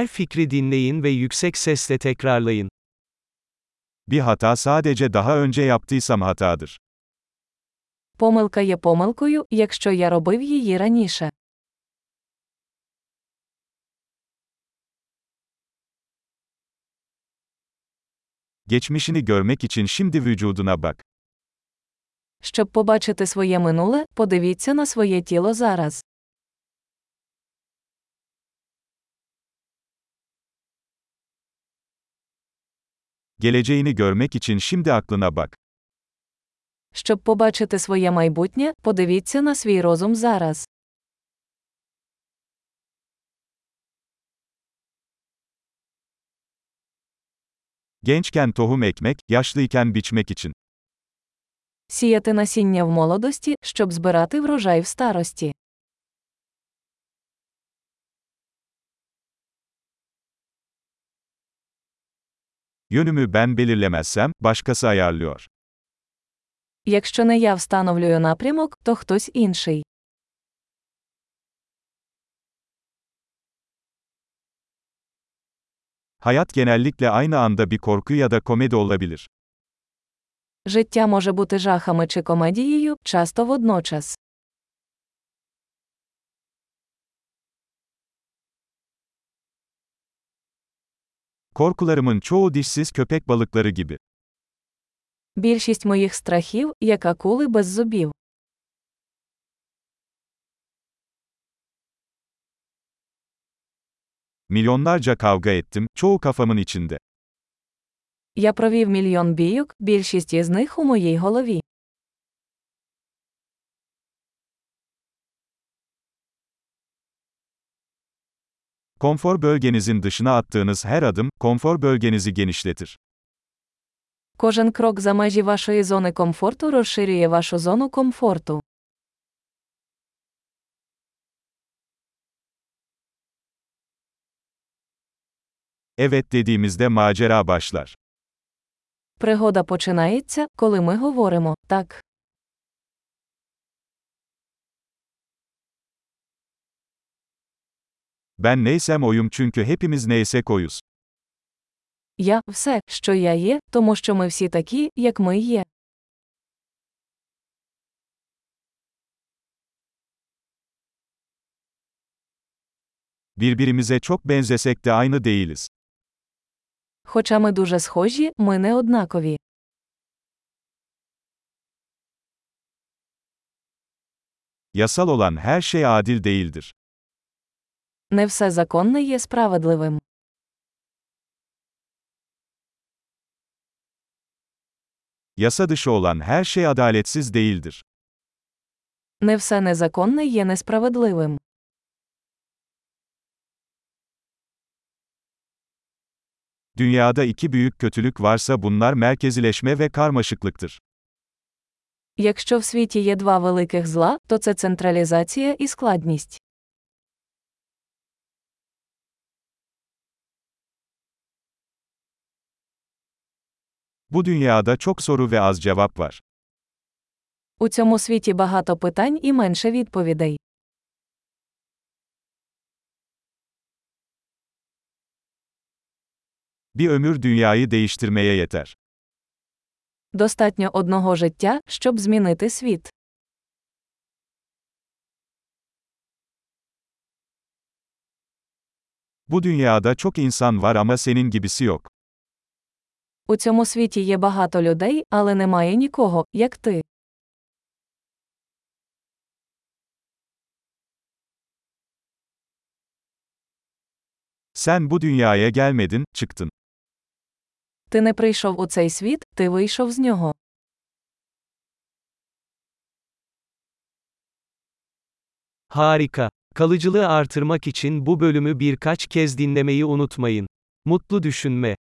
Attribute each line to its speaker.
Speaker 1: Her fikri dinleyin ve yüksek sesle tekrarlayın.
Speaker 2: Bir hata sadece daha önce yaptıysam hatadır.
Speaker 3: Помилка є помилкою, якщо я робив її раніше.
Speaker 2: Geçmişini görmek için şimdi vücuduna bak.
Speaker 3: Щоб побачити своє минуле, подивіться на своє тіло зараз.
Speaker 2: Geleceğini görmek için şimdi aklına bak.
Speaker 3: Щоб побачити своє майбутнє, подивіться на свій розум зараз.
Speaker 2: Gençken tohum ekmek, yaşlıyken biçmek için.
Speaker 3: Сіяти насіння в молодості, щоб збирати врожай в старості.
Speaker 2: Yönümü ben belirlemezsem, başkası ayarlıyor.
Speaker 3: Якщо не я встановлюю напрямок, то хтось інший.
Speaker 2: Hayat genellikle aynı anda bir korku ya da komedi olabilir.
Speaker 3: Життя може бути жахами чи комедією, часто водночас.
Speaker 2: Korkularımın çoğu dişsiz köpek balıkları gibi.
Speaker 3: Більшість моїх страхів, як акули без зубів.
Speaker 2: Milyonlarca kavga ettim, çoğu kafamın içinde.
Speaker 3: Я провів мільйон бійок, більшість із них у моїй голові.
Speaker 2: Konfor bölgenizin dışına attığınız her adım, konfor bölgenizi genişletir.
Speaker 3: Кожен крок за межі вашої зони комфорту розширює вашу зону комфорту.
Speaker 2: Evet dediğimizde macera başlar.
Speaker 3: Пригода починається, коли ми говоримо так.
Speaker 2: Ben neysem oyum çünkü hepimiz neysek oyuz.
Speaker 3: Я все, що я є, тому що ми всі такі, як ми є.
Speaker 2: Birbirimize çok benzesek de aynı değiliz.
Speaker 3: Хоча ми дуже схожі, ми не однакові.
Speaker 2: Yasal olan her şey adil değildir.
Speaker 3: Не все законне є справедливим.
Speaker 2: Yasa dışı olan her şey adaletsiz değildir.
Speaker 3: Не все незаконне є несправедливим.
Speaker 2: Dünyada iki büyük kötülük varsa bunlar merkezileşme ve karmaşıklıktır.
Speaker 3: Якщо в світі є два великих зла, то це централізація і складність.
Speaker 2: Bu dünyada çok soru ve az cevap var.
Speaker 3: У цьому світі багато питань і менше відповідей.
Speaker 2: Bir ömür dünyayı değiştirmeye yeter.
Speaker 3: Достатньо одного життя, щоб змінити світ.
Speaker 2: Bu dünyada çok insan var ama senin gibisi yok.
Speaker 3: У цьому світі є багато людей, але немає нікого, як ти.
Speaker 2: Sen bu dünyaya gelmedin, çıktın.
Speaker 3: Ти не прийшов у цей світ, ти вийшов з нього.
Speaker 1: Harika. Kalıcılığı artırmak için bu bölümü birkaç kez dinlemeyi unutmayın. Mutlu düşünme.